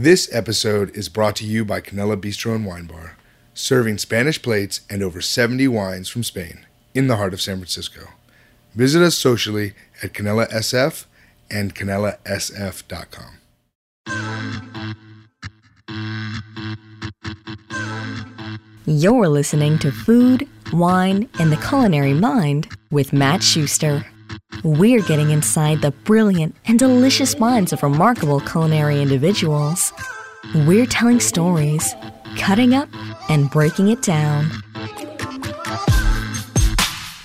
This episode is brought to you by Canela Bistro and Wine Bar, serving Spanish plates and over 70 wines from Spain in the heart of San Francisco. Visit us socially at Canela SF and canelasf.com. You're listening to Food, Wine, and the Culinary Mind with Matt Schuster. We're getting inside the brilliant and delicious minds of remarkable culinary individuals. We're telling stories, cutting up, and breaking it down.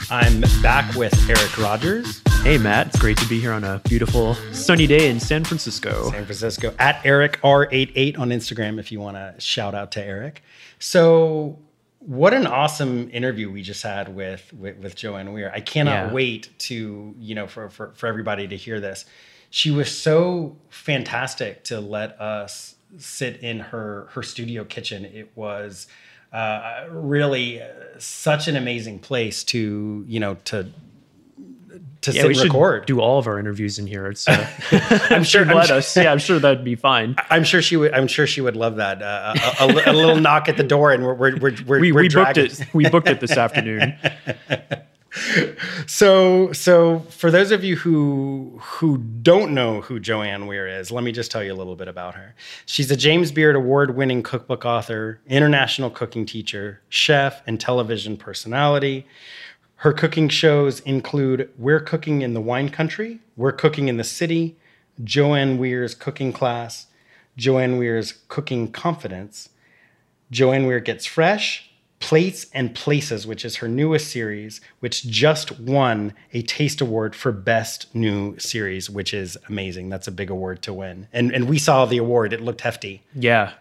I'm back with Eric Rogers, Hey, Matt. It's great to be here on a beautiful sunny day in San Francisco. San Francisco, at Eric R88 on Instagram if you want to shout out to Eric. So, what an awesome interview we just had with with, with Joanne Weir. I cannot Yeah. wait to, you know, for, for for everybody to hear this. She was so fantastic to let us sit in her her studio kitchen. It was uh, really uh, such an amazing place to, you know, to to Yeah, sit we record. do all of our interviews in here. It's, uh, I'm sure. I'm let sure- us. Yeah, I'm sure that'd be fine. I'm sure she would. I'm sure she would love that. Uh, a, a, a little knock at the door, and we're we're we're, we're, We, we're we booked it. We booked it this afternoon. So so for those of you who who don't know who Joanne Weir is, let me just tell you a little bit about her. She's a James Beard award-winning cookbook author, international cooking teacher, chef, and television personality. Her cooking shows include Weir Cooking in the Wine Country, Weir Cooking in the City, Joanne Weir's Cooking Class, Joanne Weir's Cooking Confidence, Joanne Weir Gets Fresh, Plates and Places, which is her newest series, which just won a Taste Award for Best New Series, which is amazing. That's a big award to win. And, and we saw the award, it looked hefty. Yeah.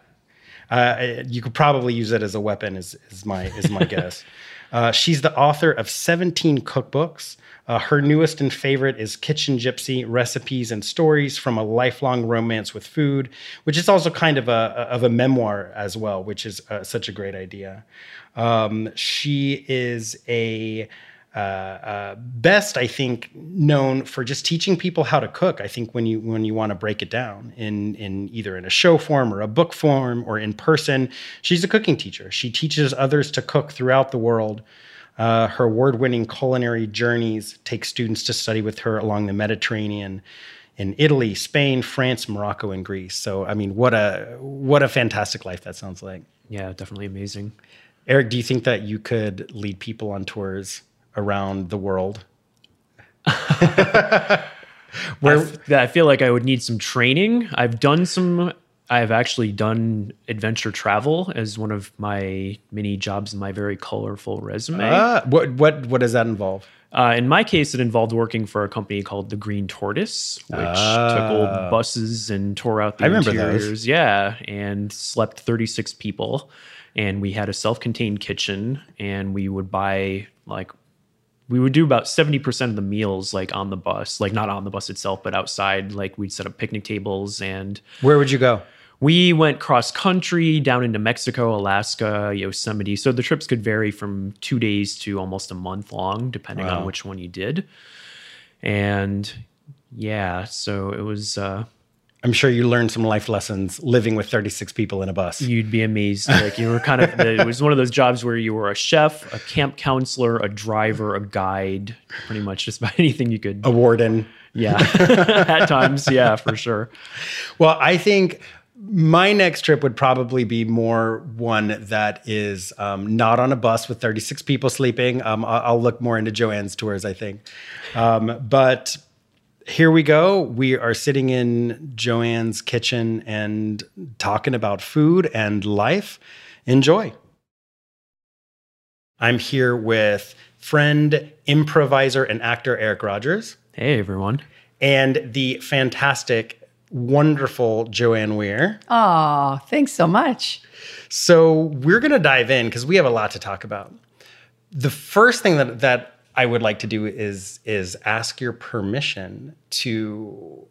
Uh, you could probably use it as a weapon, is, is my, is my guess. Uh, she's the author of 17 cookbooks. Uh, her newest and favorite is Kitchen Gypsy Recipes and Stories from a Lifelong Romance with Food, which is also kind of a, of a memoir as well, which is uh, such a great idea. Um, she is a uh, uh, best, I think, known for just teaching people how to cook. I think when you when you want to break it down in in either in a show form or a book form or in person, she's a cooking teacher. She teaches others to cook throughout the world. Uh, her award-winning culinary journeys take students to study with her along the Mediterranean, in Italy, Spain, France, Morocco, and Greece. So, I mean, what a what a fantastic life that sounds like. Yeah, definitely amazing. Eric, do you think that you could lead people on tours around the world? Where I feel like I would need some training. I've done some. I've actually done adventure travel as one of my many jobs in my very colorful resume. Ah, what what what does that involve? Uh, in my case, it involved working for a company called the Green Tortoise, which took old buses and tore out the Ah. I remember those. Yeah, and slept 36 people. And we had a self-contained kitchen, and we would buy like we would do about 70% of the meals like on the bus, like not on the bus itself, but outside. Like we'd set up picnic tables and Where would you go? we went cross country down into Mexico, Alaska, Yosemite. So the trips could vary from two days to almost a month long, depending Wow. on which one you did. And yeah, so it was, uh, I'm sure you learned some life lessons living with 36 people in a bus. you'd be amazed. Like you were kind of, it was one of those jobs where you were a chef, a camp counselor, a driver, a guide, pretty much just about anything you could. A warden. Yeah. At times. Yeah, for sure. Well, I think my next trip would probably be more one that is um, not on a bus with 36 people sleeping. Um, I'll, I'll look more into Joanne's tours, I think. Um, but here we go. We are sitting in Joanne's kitchen and talking about food and life. Enjoy. I'm here with friend, improviser, and actor Eric Rogers Hey, everyone. and the fantastic, wonderful Joanne Weir. Oh, thanks so much. So we're going to dive in because we have a lot to talk about. The first thing that that I would like to do is is ask your permission to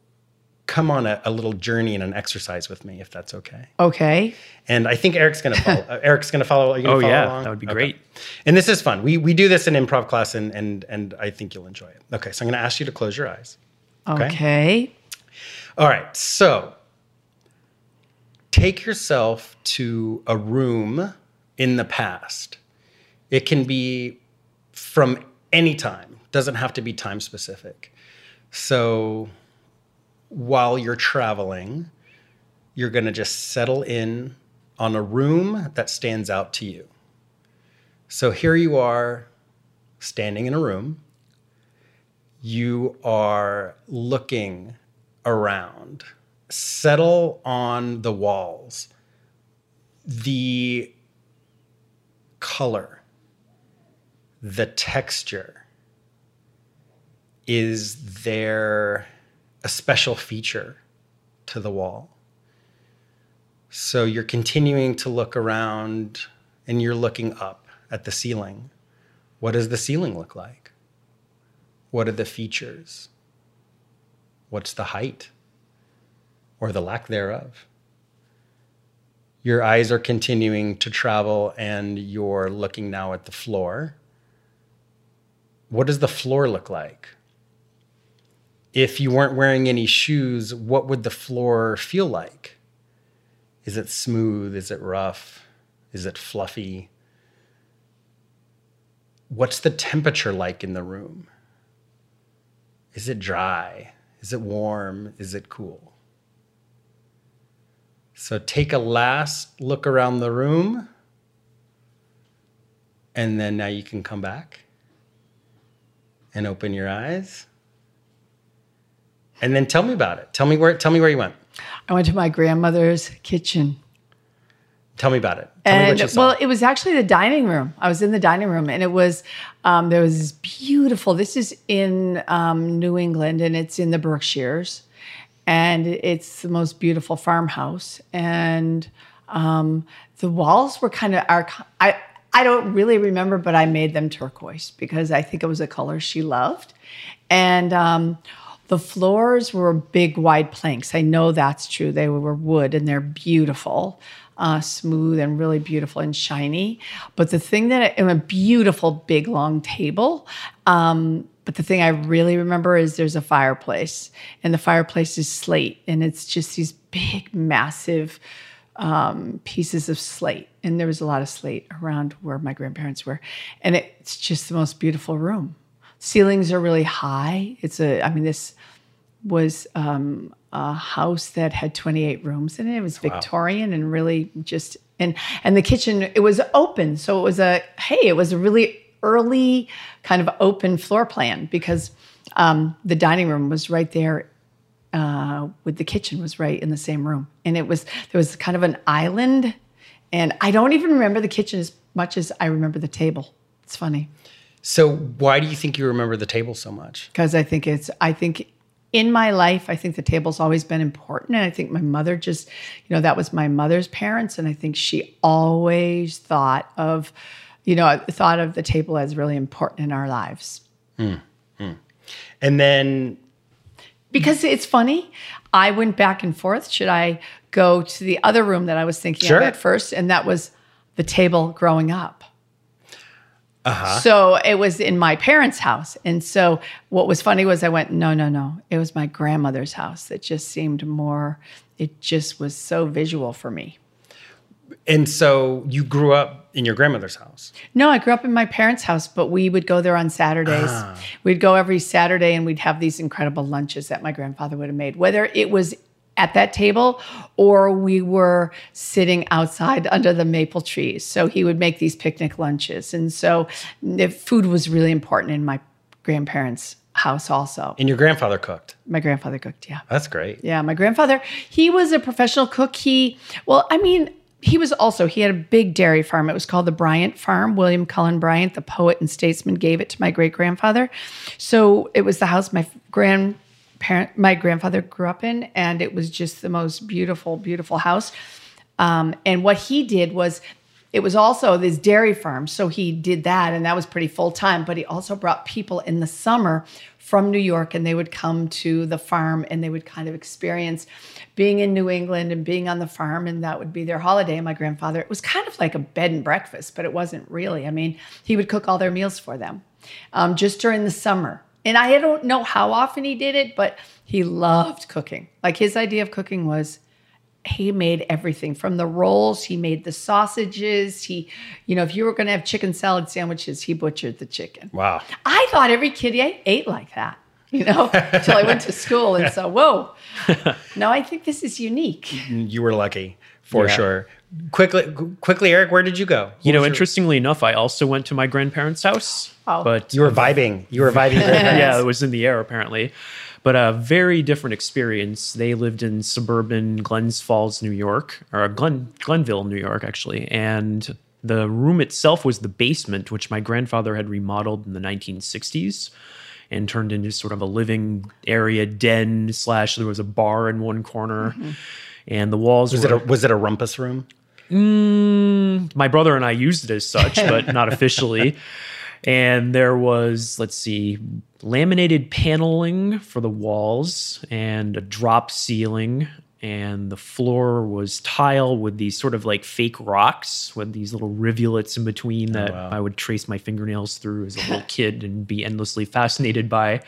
come on a, a little journey and an exercise with me, if that's okay. Okay. And I think Eric's going to follow. Eric's going to follow. Are you gonna Oh, follow yeah, along? that would be Okay. great. And this is fun. We we do this in improv class, and and and I think you'll enjoy it. Okay, so I'm going to ask you to close your eyes. Okay. All right. So take yourself to a room in the past. It can be from any time, doesn't have to be time specific. So while you're traveling, you're going to just settle in on a room that stands out to you. So here you are standing in a room. You are looking around. Settle on the walls. The color, the texture. Is there a special feature to the wall? So you're continuing to look around and you're looking up at the ceiling. What does the ceiling look like? What are the features? What's the height or the lack thereof? Your eyes are continuing to travel and you're looking now at the floor. What does the floor look like? If you weren't wearing any shoes, what would the floor feel like? Is it smooth? Is it rough? Is it fluffy? What's the temperature like in the room? Is it dry? Is it warm? Is it cool? So take a last look around the room. And then now you can come back and open your eyes. And then tell me about it. Tell me where tell me where you went. I went to my grandmother's kitchen. Tell me about it. Tell me And what you saw. well, it was actually the dining room. I was in the dining room, and it was um, there was this beautiful. This is in um, New England, and it's in the Berkshires, and it's the most beautiful farmhouse. And um, the walls were kind of our. I I don't really remember, but I made them turquoise because I think it was a color she loved, and. Um, the floors were big, wide planks. I know that's true. They were wood and they're beautiful, uh, smooth and really beautiful and shiny. But the thing that, and a beautiful, big, long table. Um, but the thing I really remember is there's a fireplace, and the fireplace is slate, and it's just these big, massive um, pieces of slate. And there was a lot of slate around where my grandparents were. And it's just the most beautiful room. Ceilings are really high. It's a, I mean, this was um, a house that had 28 rooms in it. It was Victorian and really just, and, and the kitchen, it was open. So it was a, hey, it was a really early kind of open floor plan because um, the dining room was right there uh, with the kitchen was right in the same room. And it was, there was kind of an island. And I don't even remember the kitchen as much as I remember the table. It's funny so why do you think you remember the table so much? because I think it's, I think in my life, I think the table's always been important. And I think my mother just, you know, that was my mother's parents. And I think she always thought of, you know, thought of the table as really important in our lives. And then Because it's funny, I went back and forth. Should I go to the other room that I was thinking Sure. of at first? And that was the table growing up. Uh-huh. So it was in my parents' house. And so what was funny was I went, no, no, no. It was my grandmother's house that just seemed more, it just was so visual for me. And so you grew up in your grandmother's house. No, I grew up in my parents' house, but we would go there on Saturdays. Ah. We'd go every Saturday and we'd have these incredible lunches that my grandfather would have made, whether it was at that table or we were sitting outside under the maple trees. So he would make these picnic lunches. And so the food was really important in my grandparents' house also. And your grandfather cooked. My grandfather cooked, yeah. That's great. Yeah, my grandfather, he was a professional cook. He, well, I mean, he was also, he had a big dairy farm. It was called the Bryant Farm. William Cullen Bryant, the poet and statesman, gave it to my great grandfather. So it was the house my grandparent, my grandfather grew up in, and it was just the most beautiful, beautiful house. Um, and what he did was, it was also this dairy farm. So he did that, and that was pretty full time. But he also brought people in the summer from New York, and they would come to the farm and they would kind of experience being in New England and being on the farm, and that would be their holiday. And my grandfather, it was kind of like a bed and breakfast, but it wasn't really. I mean, he would cook all their meals for them um, just during the summer. And I don't know how often he did it, but he loved cooking. Like his idea of cooking was he made everything from the rolls. He made the sausages. He, you know, if you were going to have chicken salad sandwiches, he butchered the chicken. Wow. I thought every kid ate, ate like that, you know, until I went to school and so, whoa. No, I think this is unique. You were lucky for Yeah. sure. Quickly, quickly, Eric, where did you go? You What know, was your- interestingly enough, I also went to my grandparents' house. Oh. But you were vibing. You were vibing. yeah, it was in the air apparently. But a very different experience. They lived in suburban Glens Falls, New York, or Glen Glenville, New York, actually. And the room itself was the basement, which my grandfather had remodeled in the 1960s and turned into sort of a living area den slash there was a bar in one corner. Mm-hmm. And the walls Was it a was it a rumpus room? Mm, my brother and I used it as such, but not officially. And there was, let's see, laminated paneling for the walls and a drop ceiling. And the floor was tile with these sort of like fake rocks with these little rivulets in between oh, that I would trace my fingernails through as a little kid and be endlessly fascinated by.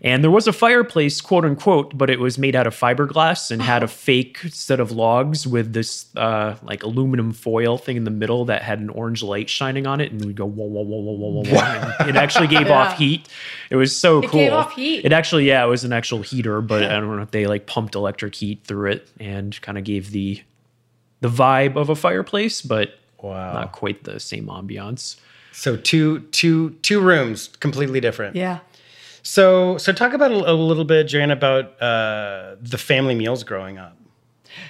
And there was a fireplace, quote unquote, but it was made out of fiberglass and had a fake set of logs with this uh, like aluminum foil thing in the middle that had an orange light shining on it, and we'd go whoa whoa whoa whoa whoa whoa. whoa. It actually gave Yeah. off heat. It was so It cool. It gave off heat. It actually, yeah, it was an actual heater, but I don't know if they like pumped electric heat through it and kind of gave the the vibe of a fireplace, but Wow. not quite the same ambiance. So two two two rooms, completely different. Yeah. So so talk about a, little bit, Jan, about uh, the family meals growing up.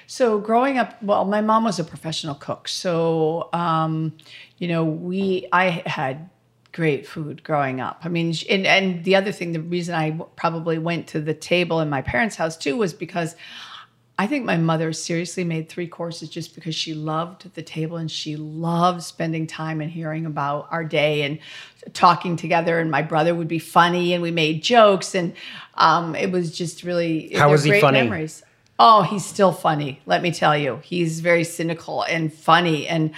So growing up, well, my mom was a professional cook. So, um, you know, we, I had great food growing up. I mean, and, and the other thing, the reason I probably went to the table in my parents' house too was because I think my mother seriously made three courses just because she loved the table and she loved spending time and hearing about our day and talking together. And my brother would be funny and we made jokes. And um, it was just really How was he great funny? Memories. Oh, he's still funny. Let me tell you, he's very cynical and funny. And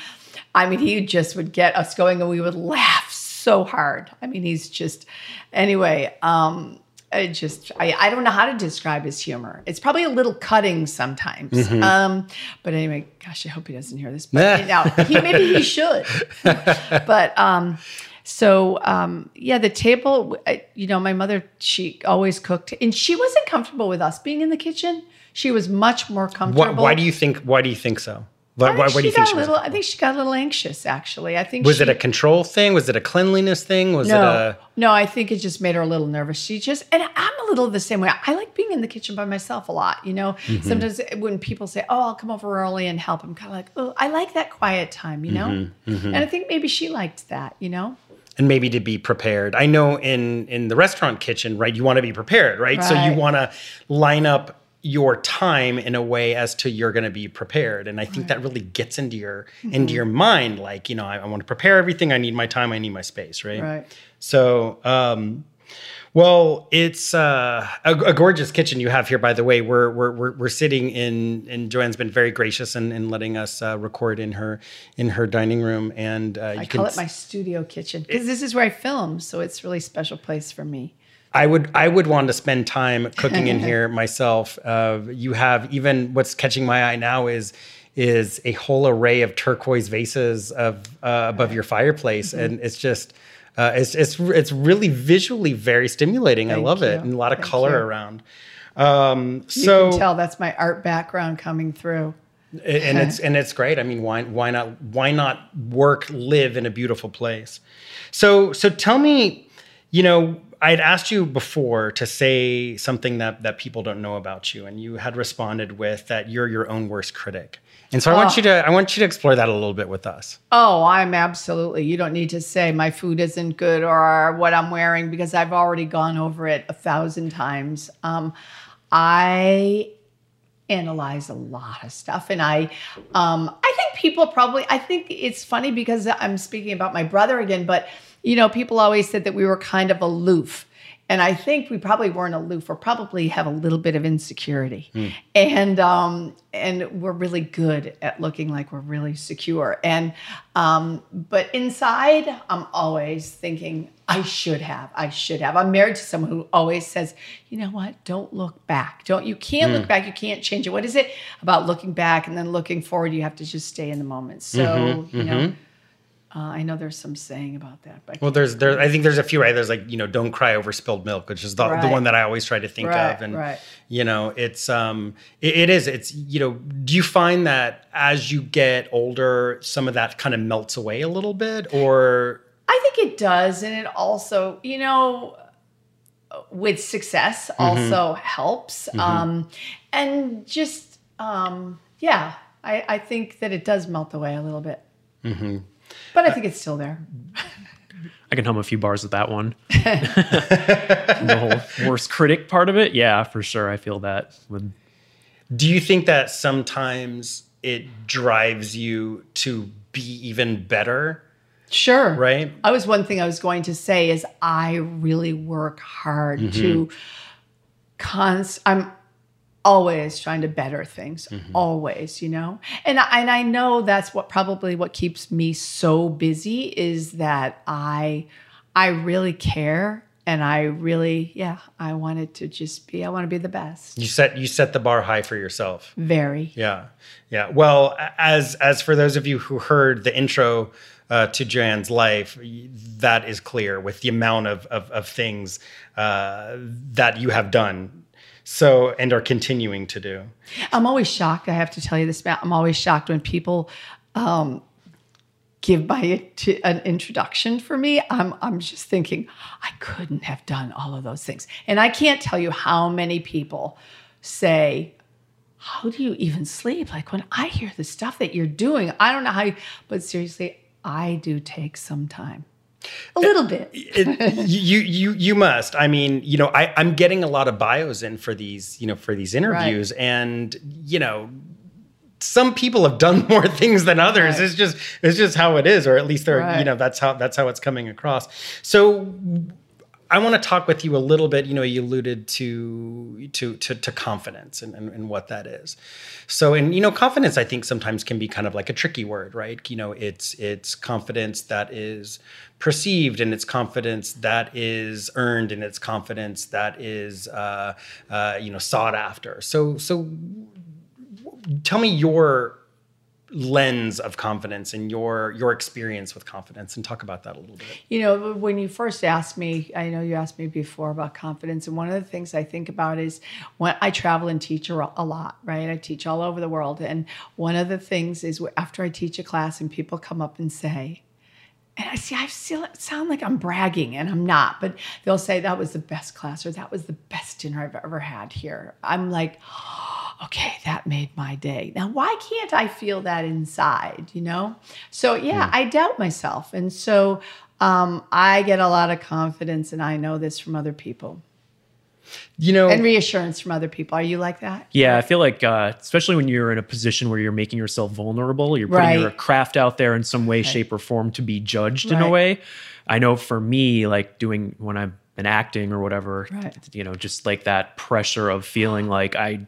I mean, he just would get us going, and we would laugh so hard. I mean, he's just anyway. Um, I just I, I don't know how to describe his humor. It's probably a little cutting sometimes. Mm-hmm. Um, but anyway, gosh, I hope he doesn't hear this. But now he maybe he should. but um, so um, yeah, the table. I- You know, my mother she always cooked, and she wasn't comfortable with us being in the kitchen. She was much more Why, comfortable. why do you think? Why do you think so? Why, I why, do you she think got she was? little? I think she got a little anxious. Actually, I think Was she, it a control thing? Was it a cleanliness thing? Was it a no, I think it just made her a little nervous. She just, and I'm a little the same way. I like being in the kitchen by myself a lot. You know, Mm-hmm. sometimes when people say, "Oh, I'll come over early and help," I'm kind of like, "Oh, I like that quiet time." You know, Mm-hmm, and I think maybe she liked that. You know, and maybe to be prepared. I know in in the restaurant kitchen, right? You want to be prepared, right? So you want to line up your time in a way as to you're going to be prepared and i think that really gets into your Mm-hmm. into your mind like you know I, I want to prepare everything i need my time i need my space right Right. so um well it's uh, a, a gorgeous kitchen you have here by the way we're we're we're, we're sitting in and joanne's been very gracious in, in letting us uh, record in her in her dining room and uh, you I can call it my studio kitchen because this is where I film, so it's a really special place for me. I would I would want to spend time cooking in here myself. Uh, you have even what's catching my eye now is is a whole array of turquoise vases of uh, above your fireplace, Mm-hmm. and it's just uh, it's it's it's really visually very stimulating. I Thank love it, and a lot of Thank color you. around. Um, You so can tell that's my art background coming through. and it's and it's great. I mean, why why not why not work live in a beautiful place? So so tell me, you know, I had asked you before to say something that that people don't know about you, and you had responded with that you're your own worst critic. And so I want you to I want you to explore that a little bit with us. Oh, I'm absolutely. You don't need to say my food isn't good or what I'm wearing because I've already gone over it a thousand times. Um, I analyze a lot of stuff, and I, um, I think people probably. I think it's funny because I'm speaking about my brother again, but you know, people always said that we were kind of aloof. and I think we probably weren't aloof. We probably have a little bit of insecurity, and um, and we're really good at looking like we're really secure. And um, but inside, I'm always thinking I should have, I should have. I'm married to someone who always says, you know what? Don't look back. Don't you can't look back. You can't change it. What is it about looking back and then looking forward? You have to just stay in the moment. So you know. Uh, I know there's some saying about that, but Well, there's there. I think there's a few. Right, there's like you know, don't cry over spilled milk, which is the, the one that I always try to think Right, of. And right. you know, it's um, it, it is. It's you know, do you find that as you get older, some of that kind of melts away a little bit, or I think it does, and it also, you know, with success also helps, um, and just um, yeah, I, I think that it does melt away a little bit, but I think it's still there. I can hum a few bars with that one. the whole worst critic part of it, yeah, for sure. I feel that. With do you think that sometimes it drives you to be even better? Sure. Right. I was one thing I was going to say is I really work hard mm-hmm. to cons I'm always trying to better things always you know? And I, and I know that's what probably what keeps me so busy is that I I really care and I really yeah I wanted to just be I want to be the best. You set you set the bar high for yourself. very. Yeah, yeah. Well, as as for those of you who heard the intro uh, to Joanne's life, that is clear with the amount of of, of things uh, that you have done, so and are continuing to do. I'm always shocked. I have to tell you this, Matt. I'm always shocked when people um, give my an introduction for me. I'm I'm just thinking I couldn't have done all of those things, and I can't tell you how many people say. How do you even sleep? Like when I hear the stuff that you're doing, I don't know how you, but seriously, I do take some time. A eh, little bit. It, you you you must. I mean, you know, I I'm getting a lot of bios in for these, you know, for these interviews, and you know. Some people have done more things than others. Right. It's just it's just how it is, or at least they're you know that's how that's how it's coming across. So I want to talk with you a little bit. You know, you alluded to to to, to confidence and, and, and what that is. So, and you know, confidence I think sometimes can be kind of like a tricky word, right? You know, it's it's confidence that is perceived, and it's confidence that is earned, and it's confidence that is uh, uh, you know sought after. So, so tell me your lens of confidence and your your experience with confidence and talk about that a little bit You know, when you first asked me, I know you asked me before about confidence, and one of the things I think about is when I travel and teach a lot, right? I teach all over the world, and one of the things is after I teach a class and people come up and say, and I see I still sound like I'm bragging, and I'm not, but they'll say that was the best class or that was the best dinner I've ever had here. I'm like, okay, that made my day. Now, why can't I feel that inside, you know? So, yeah, I doubt myself. And so um, I get a lot of confidence, and I know this from other people you know and reassurance from other people. Are you like that? Yeah, I feel like, uh, especially when you're in a position where you're making yourself vulnerable, you're putting Right. your craft out there in some way, shape, or form to be judged in a way. I know for me, like doing when I've been acting or whatever, Right. you know, just like that pressure of feeling like I,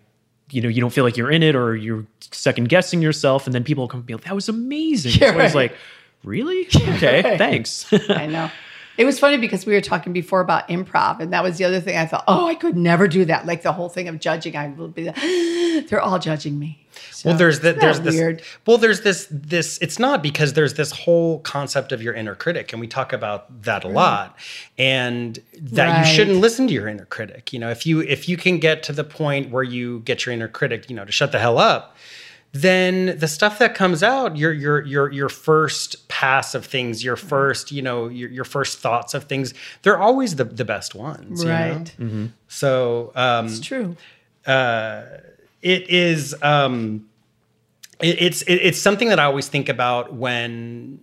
you know, you don't feel like you're in it or you're second guessing yourself, and then people come and be like, "That was amazing." Yeah, so I was like, "Really? Okay, right. thanks." I know. It was funny because we were talking before about improv, and that was the other thing I thought, oh, I could never do that. Like the whole thing of judging, I will be, they're all judging me. So, well there's the, there's this weird. well there's this this it's not because there's this whole concept of your inner critic and we talk about that a mm. lot and that Right. you shouldn't listen to your inner critic you know if you if you can get to the point where you get your inner critic you know to shut the hell up then the stuff that comes out your your your your first pass of things your first you know your, your first thoughts of things they're always the, the best ones you know? Right. so um It's true. it is um it, it's it, it's something that i always think about when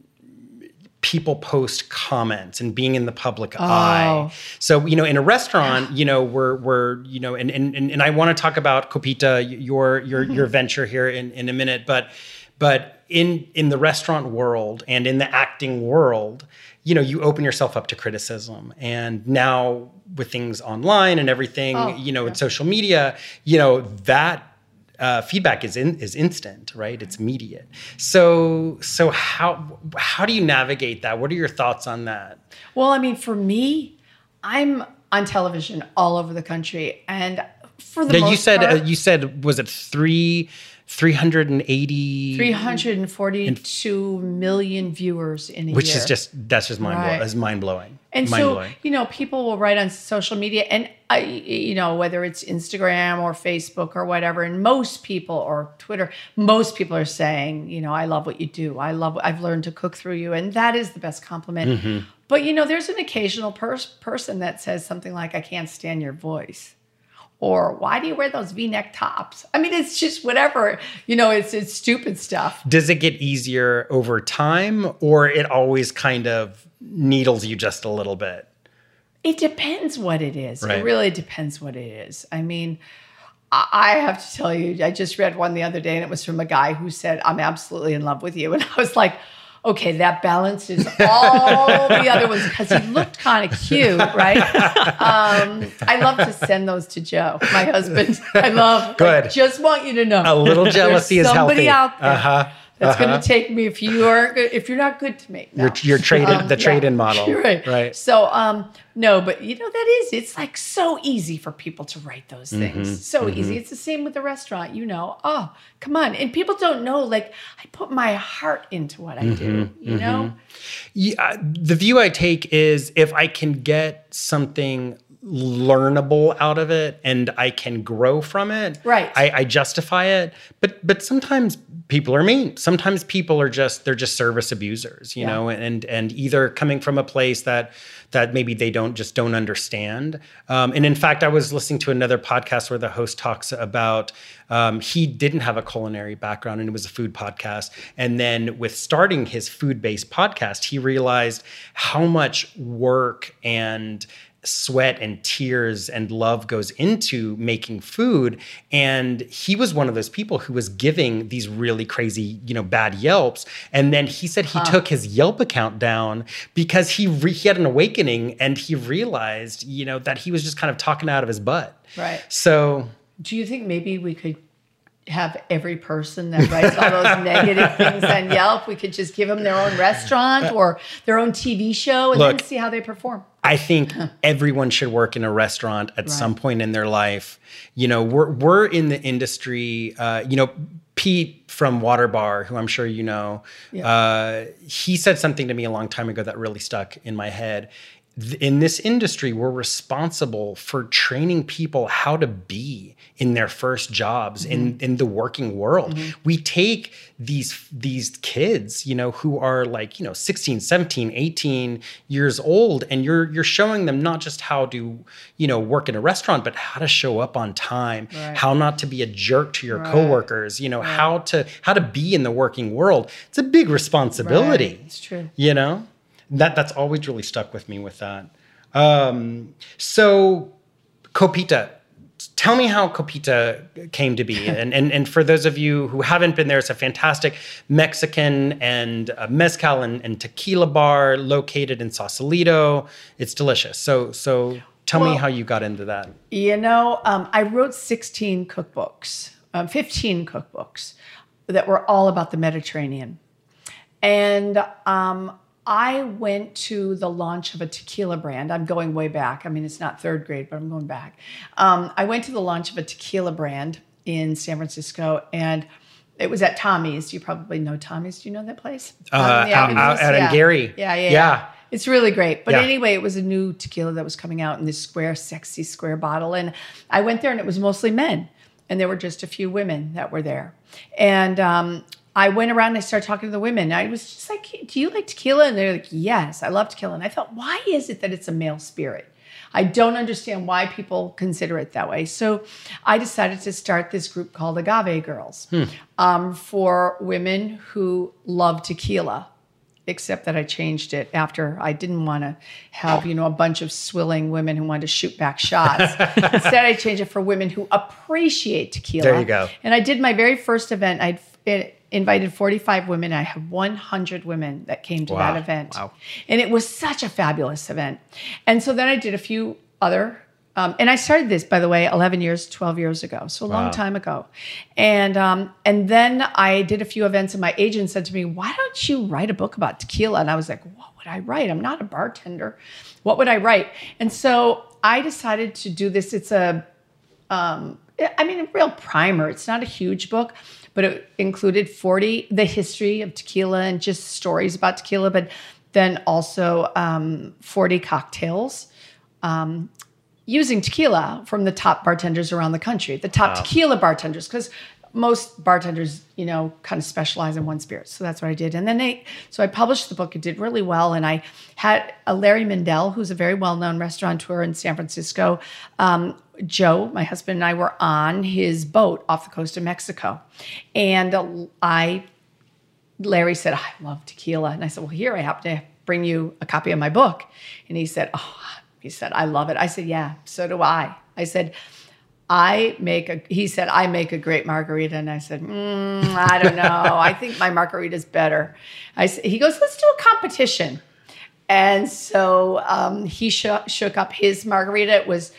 people post comments and being in the public oh. eye so you know in a restaurant you know we're we're you know and and, and, i want to talk about copita your your your mm-hmm. venture here in in a minute but but in in the restaurant world and in the acting world, you know, you open yourself up to criticism. And now with things online and everything, Oh, you know, yeah. with social media, you know, that uh, feedback is in, is instant, right? It's immediate. So so how how do you navigate that? What are your thoughts on that? Well, I mean, for me, I'm on television all over the country, and for the Yeah, you said part, uh, you said was it three three hundred and eighty 342 million viewers in a which year. is just that's just mind Right. blowing. Is mind blowing. And mind so, blowing. you know, people will write on social media, and I, you know, whether it's Instagram or Facebook or whatever, and most people or Twitter, most people are saying, you know, I love what you do. I love. I've learned to cook through you, and that is the best compliment. Mm-hmm. But you know, there's an occasional pers- person that says something like, "I can't stand your voice." Or why do you wear those V-neck tops? I mean, it's just whatever. You know, it's it's stupid stuff. Does it get easier over time, or it always kind of needles you just a little bit? It depends what it is. Right. It really depends what it is. I mean, I I have to tell you, I just read one the other day and it was from a guy who said, I'm absolutely in love with you. And I was like, okay, that balances all the other ones because he looked kind of cute, right? Um, I love to send those to Joe, my husband. I love, Good. like, just want you to know. A little jealousy is somebody healthy. out there Uh-huh. That's uh-huh. going to take me if you are good, if you're not good to me. No. Your- your trade-in- the trade-in model. Right. Right. So um no, but you know that is it's like so easy for people to write those things. Mm-hmm. So easy. It's the same with the restaurant, you know. Oh, come on. And people don't know like I put my heart into what I do, Mm-hmm. you know? Yeah, the view I take is if I can get something learnable out of it and I can grow from it, Right. I, I justify it. But but sometimes people are mean. Sometimes people are just they're just service abusers, you Yeah. know, and and either coming from a place that that maybe they don't just don't understand. Um, and in fact, I was listening to another podcast where the host talks about um, he didn't have a culinary background and it was a food podcast. And then with starting his food based podcast, he realized how much work and sweat and tears and love goes into making food and he was one of those people who was giving these really crazy you know bad yelps and then he said he took his yelp account down because he re- he had an awakening and he realized you know that he was just kind of talking out of his butt Right. so Do you think maybe we could have every person that writes all those negative things on Yelp, we could just give them their own restaurant uh, or their own TV show and Look, then see how they perform? I think everyone should work in a restaurant at some point in their life. You know, we're we're in the industry. Uh, you know, Pete from Water Bar, who I'm sure you know, uh, he said something to me a long time ago that really stuck in my head. In this industry, we're responsible for training people how to be in their first jobs in, mm-hmm. in the working world. Mm-hmm. We take these these kids, you know, who are like, you know, 16, 17, 18 years old and you're you're showing them not just how to, you know, work in a restaurant, but how to show up on time, Right. how not to be a jerk to your Right. coworkers, you know, how to how to be in the working world. It's a big responsibility Right, it's true. you know that that's always really stuck with me with that. Um, so copita tell me how copita came to be. And, and and for those of you who haven't been there it's a fantastic mexican and uh, mezcal and, and tequila bar located in sausalito. It's delicious. So so tell me how you got into that. You know, um, I wrote 16 cookbooks, um, 15 cookbooks that were all about the Mediterranean. And um, I went to the launch of a tequila brand. I'm going way back. I mean, it's not third grade, but I'm going back. Um, I went to the launch of a tequila brand in San Francisco and it was at Tommy's. You probably know Tommy's. Do you know that place? Uh, out- out- out in Yeah. Geary. Yeah, yeah, Yeah. yeah. It's really great. But Yeah. anyway, it was a new tequila that was coming out in this square, sexy square bottle. And I went there and it was mostly men. And there were just a few women that were there. And um, I went around and I started talking to the women. I was just like, Do you like tequila? And they're like, Yes, I love tequila. And I thought, Why is it that it's a male spirit? I don't understand why people consider it that way. So I decided to start this group called Agave Girls um, for women who love tequila except that I changed it after I didn't want to have, you know, a bunch of swilling women who wanted to shoot back shots. Instead, I changed it for women who appreciate tequila. There you go. And I did my very first event. I it invited 45 women. I had 100 women that came to Wow. that event. Wow. And it was such a fabulous event. And so then I did a few other, um, and I started this, by the way, 11 years, 12 years ago. So a long time ago. And, um, and then I did a few events, and my agent said to me, Why don't you write a book about tequila? And I was like, What would I write? I'm not a bartender. What would I write? And so I decided to do this. It's a, um, I mean, a real primer. It's not a huge book, but it included 40, the history of tequila and just stories about tequila, but then also um, 40 cocktails um, using tequila from the top bartenders around the country, the top tequila bartenders, because most bartenders, you know, kind of specialize in one spirit. So that's what I did. And then they, so I published the book. It did really well. And I had a Larry Mindel, who's a very well known restaurateur in San Francisco. Um, Joe, my husband, and I were on his boat off the coast of Mexico. And I Larry said, I love tequila. And I said, Well, here, I happen to bring you a copy of my book. And he said, Oh, he said, I love it. I said, Yeah, so do I. I said, I make a, he said, I make a great margarita. And I said, mm, I don't know. I think my margarita's better. I he goes, let's do a competition. And so um, he shook, shook up his margarita. It was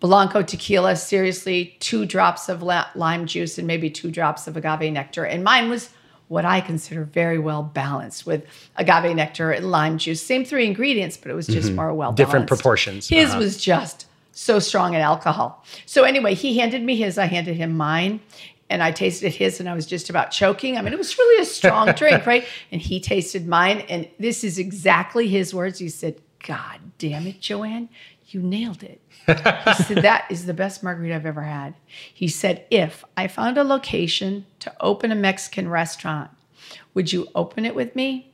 Blanco tequila, seriously, two drops of la- lime juice and maybe two drops of agave nectar. And mine was what I consider very well balanced with agave nectar and lime juice. Same three ingredients, but it was just more well balanced. Different proportions. His Uh-huh. was just so strong in alcohol. So anyway, he handed me his, I handed him mine. And I tasted his and I was just about choking. I mean, it was really a strong drink, right? And he tasted mine. And this is exactly his words. He said, God damn it, Joanne, you nailed it. He said, That is the best margarita I've ever had. He said, If I found a location to open a Mexican restaurant, would you open it with me?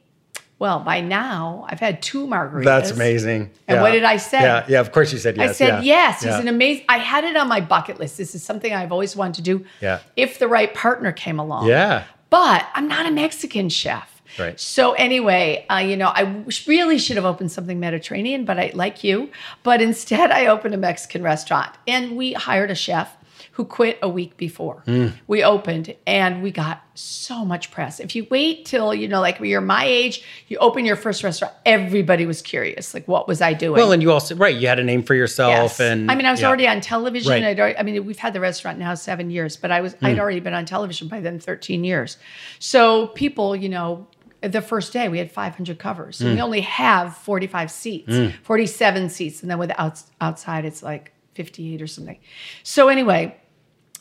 Well, by now, I've had two margaritas. That's amazing. And Yeah. what did I say? Yeah, yeah. Of course you said yes. I said yeah. yes. Yeah. He's an amazing. I had it on my bucket list. This is something I've always wanted to do. Yeah. If the right partner came along. Yeah. But I'm not a Mexican chef. Right. So anyway, uh, you know, I really should have opened something Mediterranean, but I like you. But instead, I opened a Mexican restaurant, and we hired a chef who quit a week before Hmm. we opened, and we got so much press. If you wait till you know, like you're my age, you open your first restaurant, everybody was curious, like what was I doing? Well, and you also right. You had a name for yourself, Yes. and I mean, I was yeah. already on television. Right. I'd already, I mean, we've had the restaurant now seven years, but I was hmm. I'd already been on television by then, thirteen years. So people, you know, the first day we had 500 covers, and we only have 45 seats, hmm. 47 seats, and then with outside it's like 58 or something. So anyway,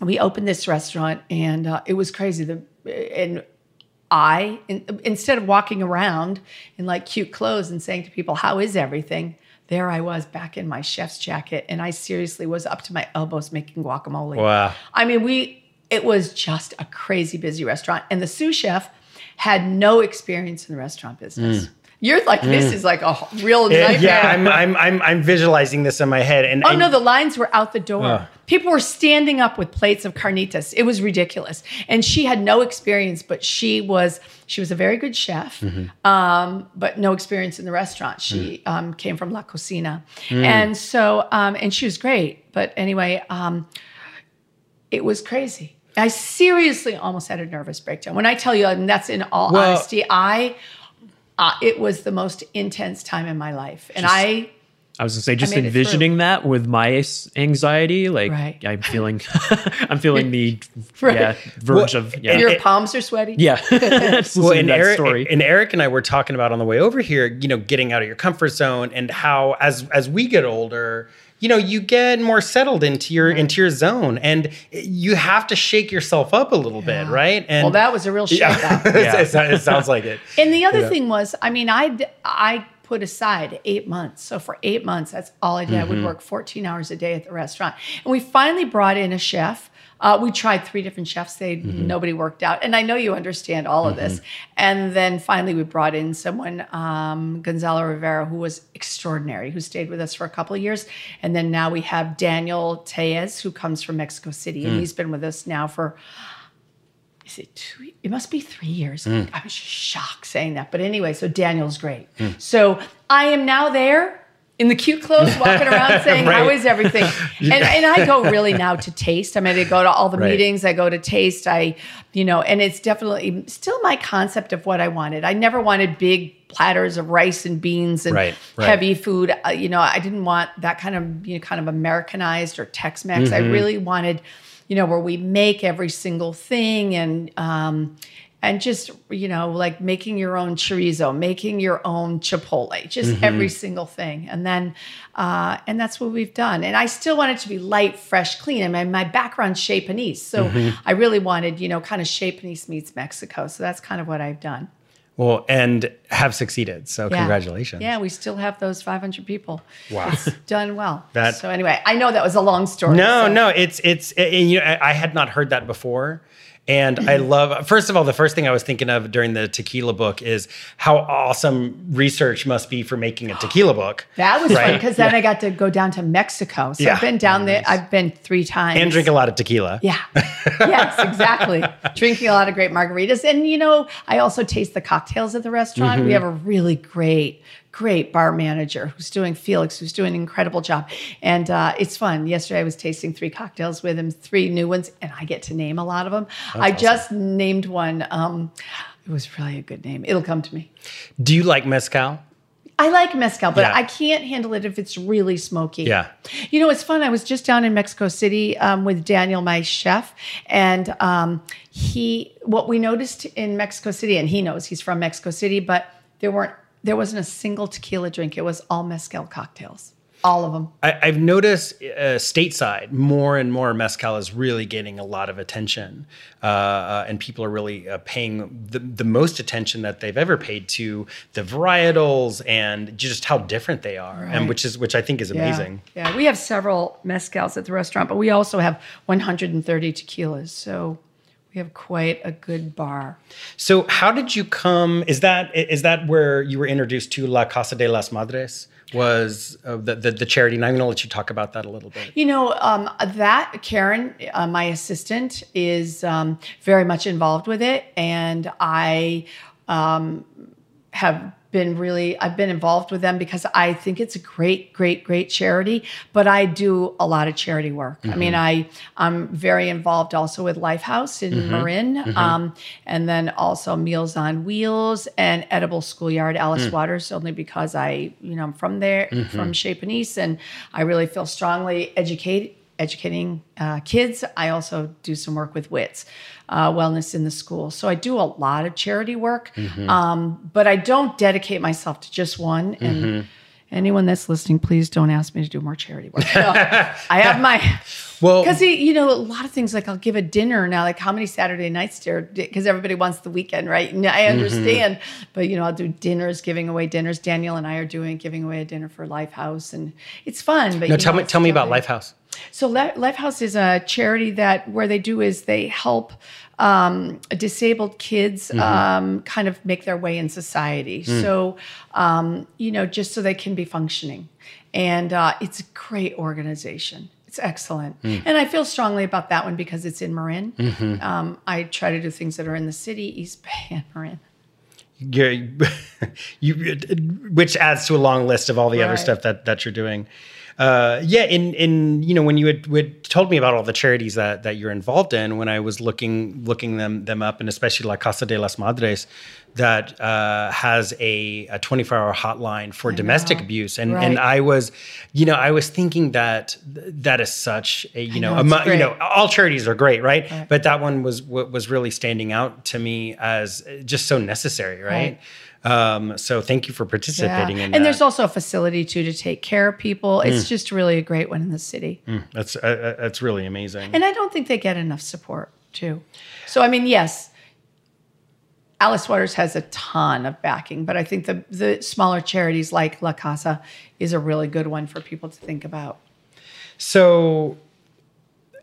we opened this restaurant, and uh, it was crazy. The and I, in, instead of walking around in like cute clothes and saying to people, How is everything? There I was back in my chef's jacket, and I seriously was up to my elbows making guacamole. Wow. I mean, we, it was just a crazy busy restaurant. And the sous chef had no experience in the restaurant business. You're like, this is like a real Mm. Yeah, nightmare. yeah, I'm, I'm, I'm, I'm visualizing this in my head, and Oh and- no, the lines were out the door. Ugh. People were standing up with plates of carnitas. It was ridiculous. And she had no experience, but she was she was a very good chef, Mm-hmm. um, but no experience in the restaurant. She Mm. um, came from La Cocina, and so um, and she was great. But anyway, um, it was crazy. I seriously almost had a nervous breakdown. When I tell you, and that's in all Well- honesty, I uh, it was the most intense time in my life, and I. I was gonna say, just envisioning that with my anxiety, like Right. I'm feeling, I'm feeling the Right. yeah verge Well, of yeah, Your palms are sweaty. yeah. Well, and that Eric, story. and Eric and I were talking about on the way over here, you know, getting out of your comfort zone and how as as we get older, you know, you get more settled into your into your zone, and you have to shake yourself up a little bit, right? And Well, that was a real yeah, shakeout. it, it sounds like it. And the other thing was, I mean, I I put aside eight months. So for eight months, that's all I did. I would Mm-hmm. work 14 hours a day at the restaurant. And we finally brought in a chef. Uh, we tried three different chefs. They Mm-hmm. nobody worked out. And I know you understand all of this. And then finally, we brought in someone, um, Gonzalo Rivera, who was extraordinary, who stayed with us for a couple of years. And then now we have Daniel Tellez, who comes from Mexico City, Mm. and he's been with us now for is it two? It must be three years. Mm. I was just shocked saying that. But anyway, so Daniel's great. So I am now there in the cute clothes, walking around saying, "How Right. is everything?" And and I go really now to taste. I mean, I go to all the Right. meetings. I go to taste. I, you know, and it's definitely still my concept of what I wanted. I never wanted big platters of rice and beans and Right, right. heavy food. Uh, you know, I didn't want that kind of you know kind of Americanized or Tex-Mex. Mm-hmm. I really wanted, you know, where we make every single thing and. um and just you know like making your own chorizo making your own chipotle just Mm-hmm. every single thing and then uh, and that's what we've done and i still want it to be light fresh clean i mean my background's chez panisse so Mm-hmm. i really wanted you know kind of chez panisse meets mexico so that's kind of what i've done Well, and have succeeded. So Yeah. congratulations. yeah we still have those 500 people Wow. it's done well That- so anyway i know that was a long story No, so- no, it's it's and, you know I had not heard that before. And I love first of all, the first thing I was thinking of during the tequila book is how awesome research must be for making a tequila book. that was fun because then i got to go down to mexico so Yeah. i've been down there i've been three times And drink a lot of tequila. Yeah. yes, exactly. Drinking a lot of great margaritas. And, you know, I also taste the cocktails at the restaurant. Mm-hmm. We have a really great, great bar manager who's doing Felix, who's doing an incredible job. And uh, it's fun. Yesterday I was tasting three cocktails with him, three new ones, and I get to name a lot of them. I just named one. Um, it was really a good name. It'll come to me. Do you like mezcal? I like mezcal, but Yeah. I can't handle it if it's really smoky. Yeah. You know, it's fun. I was just down in Mexico City um, with Daniel, my chef, and um, he. What we noticed in Mexico City, and he knows he's from Mexico City, but there weren't. There wasn't a single tequila drink. It was all mezcal cocktails, all of them. I, I've noticed uh, stateside more and more mezcal is really getting a lot of attention, uh, uh, and people are really uh, paying the, the most attention that they've ever paid to the varietals and just how different they are, and which is which I think is amazing. Yeah. yeah, we have several mezcals at the restaurant, but we also have 130 tequilas, so we have quite a good bar. So, how did you come? Is that is that where you were introduced to La Casa de las Madres? Was uh, the, the the charity? And I'm going to let you talk about that a little bit. You know, um, that Karen, uh, my assistant, is um, very much involved with it. And I um, have been really, I've been involved with them because I think it's a great, great, great charity. But I do a lot of charity work. I mean, mm-hmm. I, I'm very involved also with Lifehouse in mm-hmm. Marin. Mm-hmm. Um, and then also Meals on Wheels and Edible Schoolyard, Alice mm. Waters, only because I, you know, I'm from there, from Chez and I really feel strongly educate, educating uh, kids. I also do some work with WITS, uh, Wellness in the School. So I do a lot of charity work, um, but I don't dedicate myself to just one. And anyone that's listening, please don't ask me to do more charity work. No, I have my. Well, Because you know, a lot of things like I'll give a dinner now. Like how many Saturday nights there? Because everybody wants the weekend, right? And I understand, but you know, I'll do dinners, giving away dinners. Daniel and I are doing giving away a dinner for Lifehouse, and it's fun. But no, tell know, me tell me about. Lifehouse. So Li- Lifehouse is a charity that where they do is they help um, disabled kids um, kind of make their way in society. So um, you know, just so they can be functioning, and uh, it's a great organization. It's excellent, and I feel strongly about that one because it's in Marin. Um, I try to do things that are in the city, East Bay and Marin. You're, you, which adds to a long list of all the other stuff that that you're doing. Uh, yeah, in in you know when you had, had told me about all the charities that that you're involved in, when I was looking looking them them up, and especially La Casa de las Madres, that uh, has a, a 24 hour hotline for domestic abuse, and and I was, you know, I was thinking that that is such a you know, know, amo- you know all charities are great, right? Right. But that one was what was really standing out to me as just so necessary, right? Right. Um, so thank you for participating in and that. there's also a facility too to take care of people. Mm. It's just really a great one in the city. that's uh, uh, that's really amazing. And I don't think they get enough support too. So I mean, yes, Alice Waters has a ton of backing, but I think the the smaller charities like La Casa is a really good one for people to think about. So,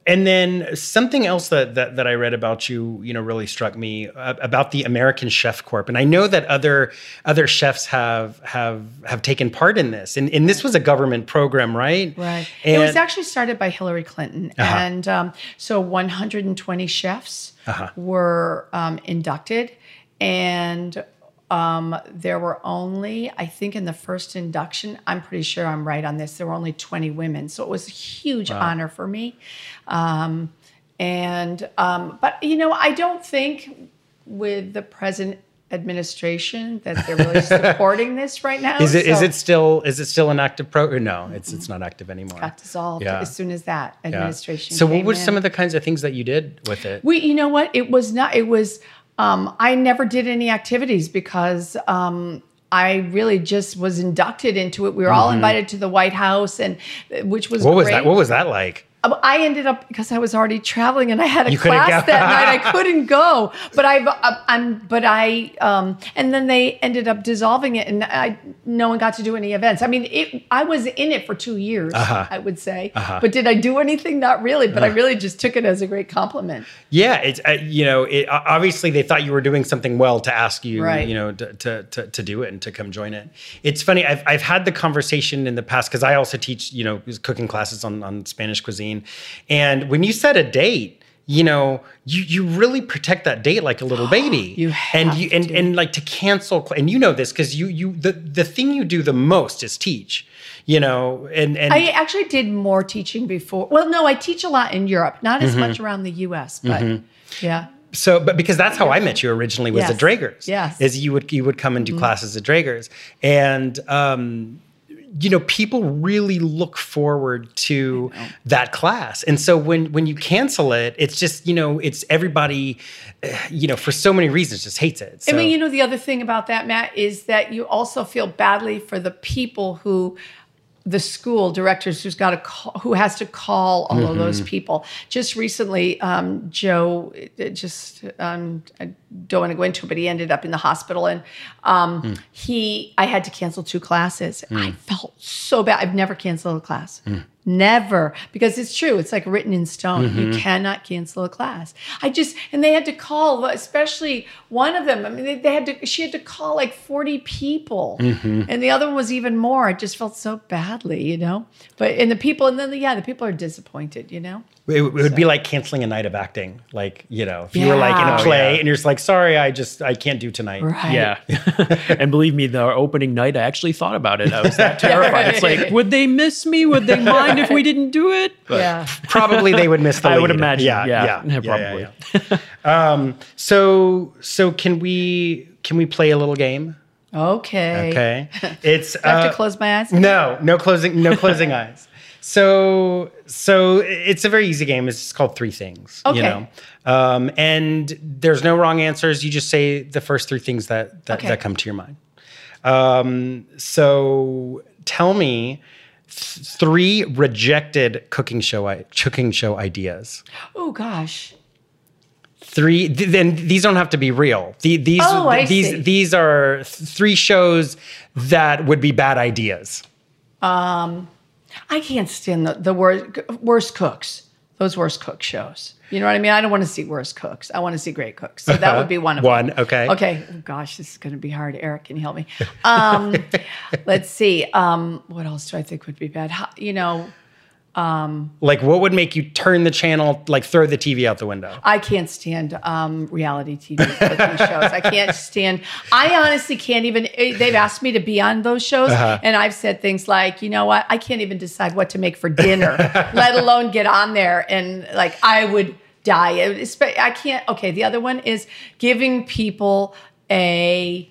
and then something else that, that that I read about you, you know, really struck me uh, about the American Chef Corps. And I know that other other chefs have have have taken part in this. And and this was a government program, right? Right. And, it was actually started by Hillary Clinton. Uh-huh. And um, so 120 chefs Uh-huh. were um, inducted. And um, there were only, I think, in the first induction, I'm pretty sure I'm right on this. There were only 20 women, so it was a huge honor for me. Um, and um, but you know, I don't think with the present administration that they're really supporting this right now. Is it is so it still is it still an active pro? Or no, it's it's not active anymore. got dissolved Yeah. as soon as that Yeah. administration. So what were in. some of the kinds of things that you did with it? We, you know what? It was not. It was. Um, I never did any activities because um, I really just was inducted into it. We were all invited to the White House, and which was Mm-hmm. what was that? What was that like? I ended up because I was already traveling and I had a You class that night. I couldn't go, but I, uh, I'm, but I, um, and then they ended up dissolving it, and I, no one got to do any events. I mean, it, I was in it for two years, Uh-huh. I would say, but did I do anything? Not really, but I really just took it as a great compliment. Yeah, it's uh, you know, it, obviously they thought you were doing something well to ask you, Right. you know, to, to to to do it and to come join it. It's funny. I've I've had the conversation in the past because I also teach, you know, cooking classes on on Spanish cuisine, and when you set a date. You know, you you really protect that date like a little baby. You and you and, to. and like to cancel and you know this because you you the the thing you do the most is teach. You know, and and I actually did more teaching before. Well, no, I teach a lot in Europe, not Mm-hmm. as much around the U.S., but yeah. So, but because that's how I met you originally was Yes. at Draeger's. Yes. Mm-hmm. Is you would you would come and do classes at Draeger's, and um, you know people really look forward to that class, and so when when you cancel it, it's just you know it's everybody, eh, you know, for so many reasons just hates it. So, I mean, you know, the other thing about that, Matt, is that you also feel badly for the people who, the school directors who's got to call, who has to call all of those people. Just recently, um, Joe, it- it just um, I don't want to go into it, but he ended up in the hospital, and um, he, I had to cancel two classes. I felt so bad. I've never canceled a class. Never, because it's true. It's like written in stone. You mm-hmm. cannot cancel a class. I just, and they had to call, especially one of them. I mean, they, they had to, she had to call like 40 people. Mm-hmm. And the other one was even more. It just felt so badly, you know? But, and the people, and then, the, yeah, the people are disappointed, you know? it, it would be like canceling a night of acting. Like you know, if you were like in Yeah. a Oh, play yeah. and you're just like, sorry, I just I can't do tonight. Right. Yeah. and believe me, the opening night, I actually thought about it. I was that terrified. It's like, would they miss me? Would they mind if we didn't do it? But Yeah. Probably they would miss the I would lead. imagine, Yeah, yeah, yeah, yeah, yeah, probably. yeah. um, so so can we can we play a little game? Okay. Okay, it's I have uh, to close my eyes? no, no closing, no closing eyes. So, so it's a very easy game. It's called three things. Okay. You know, um, and there's no wrong answers. You just say the first three things that that, Okay. that come to your mind. Um, so, tell me th- three rejected cooking show cooking show ideas. Oh, gosh. Three. Th- then these don't have to be real. The, these Oh, I these see. these are three shows that would be bad ideas. Um, I can't stand the, the worst, worst cooks, those worst cook shows. You know what I mean? I don't want to see worst cooks. I want to see great cooks. So that would be one of One, them. okay. Okay. Oh, gosh, this is going to be hard. Eric, can you help me? Um, let's see. Um, what else do I think would be bad? How, you know, Like, what would make you turn the channel, like throw the TV out the window? I can't stand um, reality TV cooking shows. I can't stand. I honestly can't even. eh, They've asked me to be on those shows, Uh-huh. and I've said things like, you know what? I can't even decide what to make for dinner, let alone get on there and like I would die. I can't. Okay, the other one is giving people a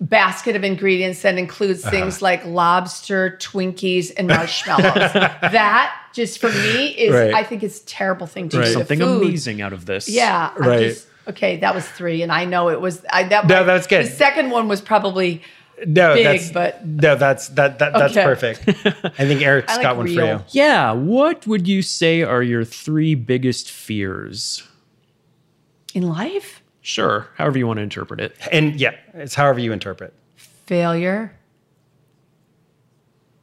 basket of ingredients that includes Uh-huh. things like lobster, Twinkies, and marshmallows. that just for me is, Right. I think it's a terrible thing to do. to something food. amazing out of this. Yeah. Right. just- okay, that was three, and I know it was. I, that No, that's good. The second one was probably. No, Big, that's but- no, that's that, that that's Okay. perfect. I think Eric's I like got one for you. Yeah. What would you say are your three biggest fears? In life, Sure. However you want to interpret it. And yeah, it's however you interpret. failure.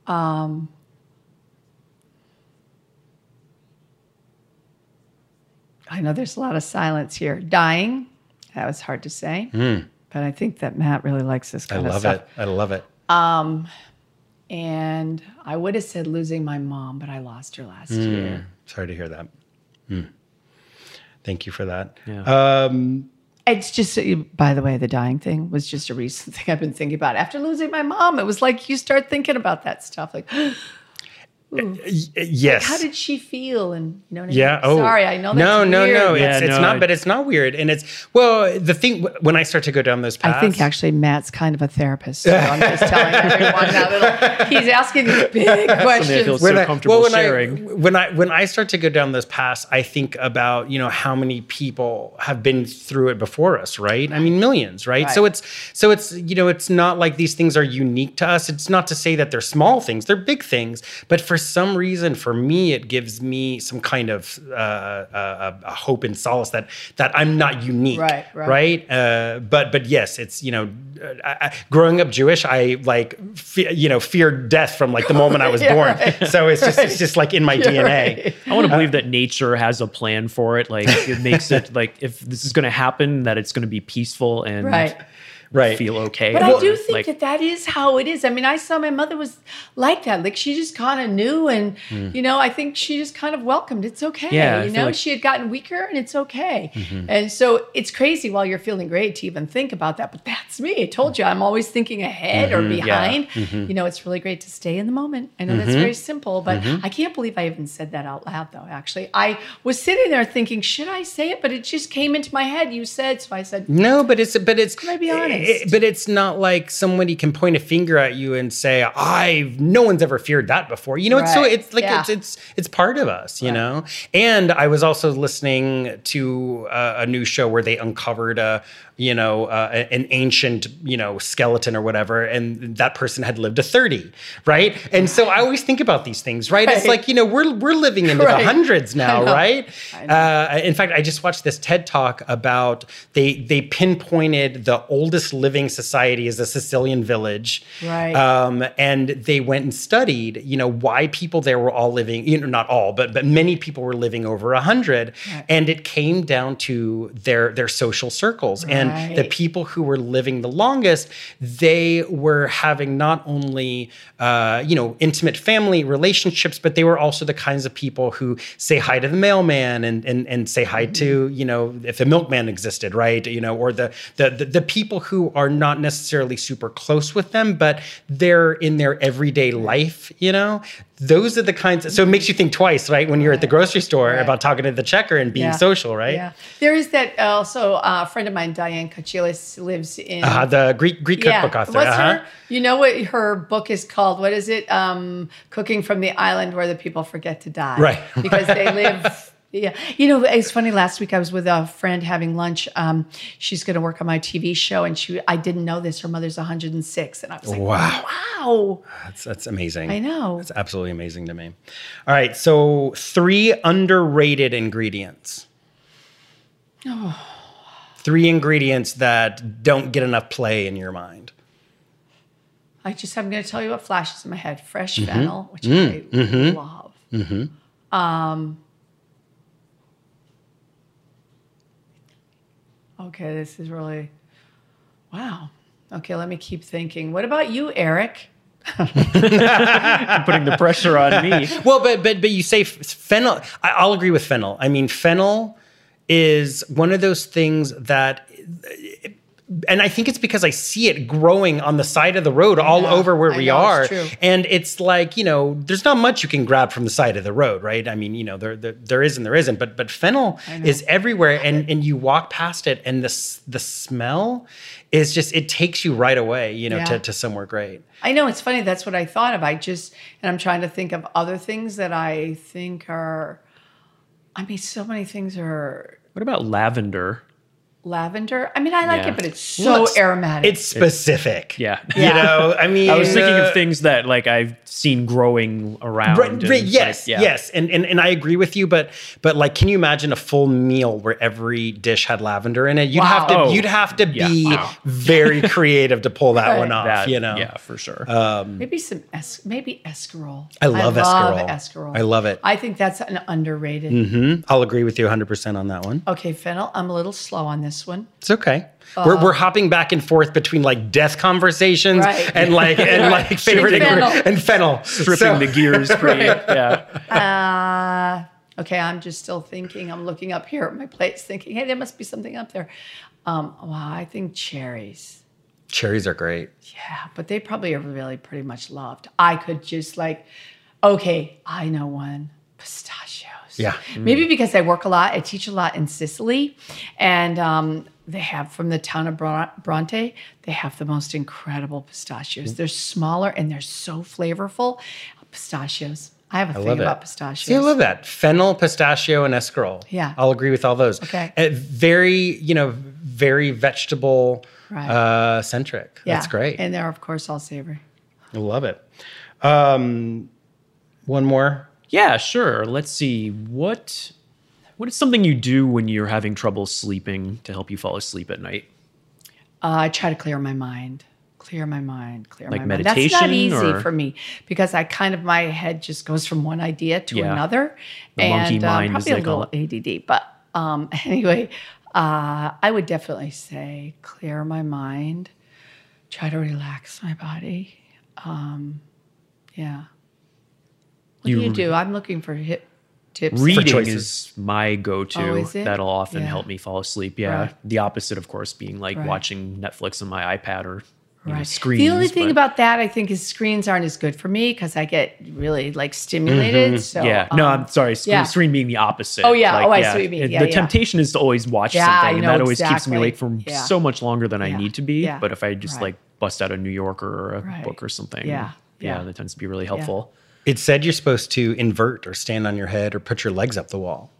Um, I know there's a lot of silence here. Dying. That was hard to say, but I think that Matt really likes this kind of kind I love it. I love it. And I would have said losing my mom, but I lost her last year. Sorry to hear that. Hmm. Thank you for that. Yeah. Um, It's just, uh, by the way, the dying thing was just a recent thing I've been thinking about. After losing my mom, it was like you start thinking about that stuff. Like, Eh, eh, eh, yes. how did she feel? And you know what I Yeah. mean? Oh, Sorry, I know that's no, no, weird. no. Yeah, It's, it's no, not, I- but it's not weird. And it's well, the thing when I start to go down those paths, I think actually Matt's kind of a therapist. So I'm just telling everyone now that he's asking these big questions. feels- when so I, comfortable well, when sharing. I when I when I start to go down those paths, I think about you know how many people have been through it before us, right? I mean, millions, right? So it's so it's you know it's not like these things are unique to us. It's not to say that they're small things; they're big things. But for some reason, for me, it gives me some kind of uh, uh, a hope and solace that that I'm not unique, Right, right. right? Uh, but but yes, it's you know, uh, I, I, growing up Jewish, I like fe- you know feared death from like the moment I was Yeah, born. right. So it's just it's just like in my DNA. right. I want to believe that nature has a plan for it. Like it makes it like if this is going to happen, that it's going to be peaceful and Right. Right. feel okay. But I do think Like, that that is how it is. I mean, I saw my mother was like that. Like she just kind of knew, and hmm. you know, I think she just kind of welcomed. It's okay. Yeah, you know, like- she had gotten weaker, and it's okay. Mm-hmm. And so it's crazy while you're feeling great to even think about that. But that's me. I told you, I'm always thinking ahead or mm-hmm, behind. Mm-hmm. You know, it's really great to stay in the moment. I know that's very simple, but I can't believe I even said that out loud. Though actually, I was sitting there thinking, should I say it? But it just came into my head. You said, so I said, No, but it's but it's Can I be honest? It- but it's not like somebody can point a finger at you and say, "I've no one's ever feared that before." You know, it's so it's like Yeah. it's it's it's part of us, you know. And I was also listening to uh, a new show where they uncovered a you know uh, an ancient you know skeleton or whatever, and that person had lived to thirty, right? And so I always think about these things, right? It's like you know we're we're living into Right. the hundreds now, right? Uh, in fact, I just watched this TED talk about they they pinpointed the oldest living society as a Sicilian village, Right. Um, and they went and studied, you know, why people there were all living, you know, not all, but but many people were living over a hundred, Right. and it came down to their their social circles and the Right. people who were living the longest, they were having not only uh, you know intimate family relationships, but they were also the kinds of people who say hi to the mailman and and, and say hi to Mm-hmm. you know if the milkman existed, right? You know, or the the the, the people who are not necessarily super close with them, but they're in their everyday life. You know, those are the kinds. so it makes you think twice, right? When you're at the grocery store Right. about talking to the checker and being Yeah. social, right? Yeah. There is that also uh, a friend of mine, Diane Kochilas, lives in. Uh, the Greek Greek cookbook author. What's uh-huh. her? You know what her book is called? What is it? Um, Cooking from the Island Where the People Forget to Die. Right, Because they live. Yeah, you know, it's funny. Last week I was with a friend having lunch. Um, she's going to work on my TV show, and she I didn't know this. Her mother's 106, and I was like, Wow. wow. That's that's amazing. I know. That's absolutely amazing to me. All right, so three underrated ingredients. Three ingredients that don't get enough play in your mind. I just I'm going to tell you what flashes in my head: fresh Mm-hmm. fennel, which Mm. I love. Um. Okay, this is really wow. Okay, let me keep thinking. What about you, Eric? putting the pressure on me. Well, but but but you say f- fennel. I, I'll agree with fennel. I mean, fennel is one of those things that. And I think it's because I see it growing on the side of the road all know. over where I we know, are. it's true. And it's like, you know, there's not much you can grab from the side of the road, right? I mean, you know, there there, there is and there isn't, but but fennel is everywhere and and you walk past it and the the smell is just it takes you right away, you know, Yeah. to, to somewhere great. I know it's funny. That's what I thought of. I just and I'm trying to think of other things that I think are. I mean, so many things are What about lavender? Lavender. I mean, I like Yeah. it, but it's so Well, it's- aromatic. It's specific. Yeah. You know, I mean, I was thinking uh, of things that like I've seen growing around. Right, and, right, like, yes, yeah. yes, and, and and I agree with you, but but like, can you imagine a full meal where every dish had lavender in it? You'd have to Wow. you'd have to Yeah, be wow. very creative to pull that Right. one off. That, you know, Yeah, for sure. maybe some es- maybe escarole. I love escarole. escarole. I love it. I think that's an underrated. Mm-hmm. I'll agree with you 100 percent on that one. Okay, fennel. I'm a little slow on this one. It's okay. we're, we're hopping back and forth between like death conversations Right. and like and Right. like favorite And fennel. and fennel. Stripping So- the gears pretty. Yeah. Uh, okay, I'm just still thinking. I'm looking up here at my plates, thinking, hey, there must be something up there. Um, wow, I think cherries. Cherries are great. Yeah, but they probably are really pretty much loved. I could just like, okay, I know one. Yeah. Maybe because I work a lot, I teach a lot in Sicily, and um, they have from the town of Bronte, they have the most incredible pistachios. They're smaller and they're so flavorful. Pistachios. I have a thing love it. about pistachios. See, I love that. Fennel, pistachio, and escarole. Yeah. I'll agree with all those. Okay. Uh, very, you know, very vegetable Right. uh, centric. Yeah. That's great. And they're of course all savory. I love it. Um, one more. Yeah, sure. Let's see. What what is something you do when you're having trouble sleeping to help you fall asleep at night? Uh, I try to clear my mind. Clear my mind. Clear Like my mind. That's not easy or- for me because I kind of my head just goes from one idea to Yeah. another, The monkey and uh, probably a little ADD. But um, anyway, uh, I would definitely say clear my mind. Try to relax my body. Um, yeah. What You- do you do? I'm looking for hip tips. Reading choices. is my go-to. Oh, is it? That'll often Yeah. help me fall asleep. Yeah. Right. The opposite, of course, being like Right. watching Netflix on my iPad or you know, screens. the only thing but- about that I think is screens aren't as good for me because I get really like stimulated. So yeah, no, um, I'm sorry. Screen, yeah. screen being the opposite. Oh, yeah. Oh, I see what you mean. Yeah, the yeah. temptation is to always watch Yeah, something, I and that always keeps me awake for Yeah. so much longer than I need to be. Yeah. But if I just Right. like bust out a New Yorker or a Right. book or something, Yeah. yeah, Yeah. that tends to be really helpful. It said you're supposed to invert or stand on your head or put your legs up the wall.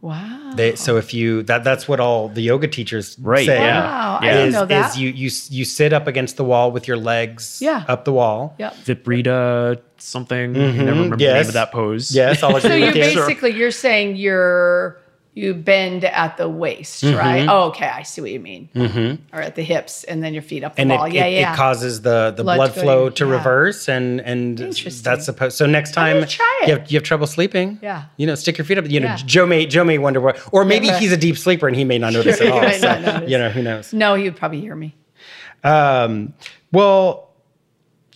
Wow. They, so if you that that's what all the yoga teachers Right, say. yeah. Wow, I didn't Is, know that. is you you you sit up against the wall with your legs Yeah. up the wall. Yep. Viprita something. I never mm-hmm. remember the name of that pose. Yes, I'll agree So you with you. basically you're saying you're you bend at the waist, Mm-hmm. right? Oh, okay, I see what you mean. Or at the hips, and then your feet up the and wall. it, yeah, it, yeah. it causes the, the Blood blood, to go to flow to yeah. reverse and and that's supposed so next time try you have, you have trouble sleeping Yeah. you know stick your feet up you know Yeah. joe may joe may wonder what or maybe right. he's a deep sleeper and he may not notice Sure, at all so, notice. you know who knows no, he would probably hear me. um, well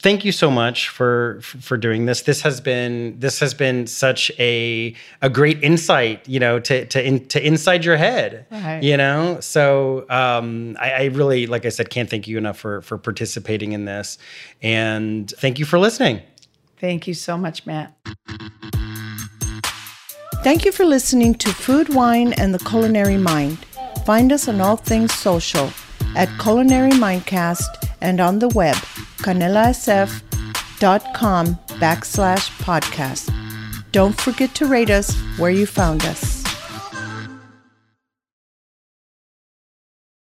thank you so much for for doing this this has been this has been such a a great insight you know to to in, to inside your head Right. you know so um I, I really like i said can't thank you enough for for participating in this and thank you for listening Thank you so much, Matt. Thank you for listening to Food, Wine, and the Culinary Mind. Find us on all things social at Culinary Mindcast and on the web, canelasf.com backslash podcast. Don't forget to rate us where you found us.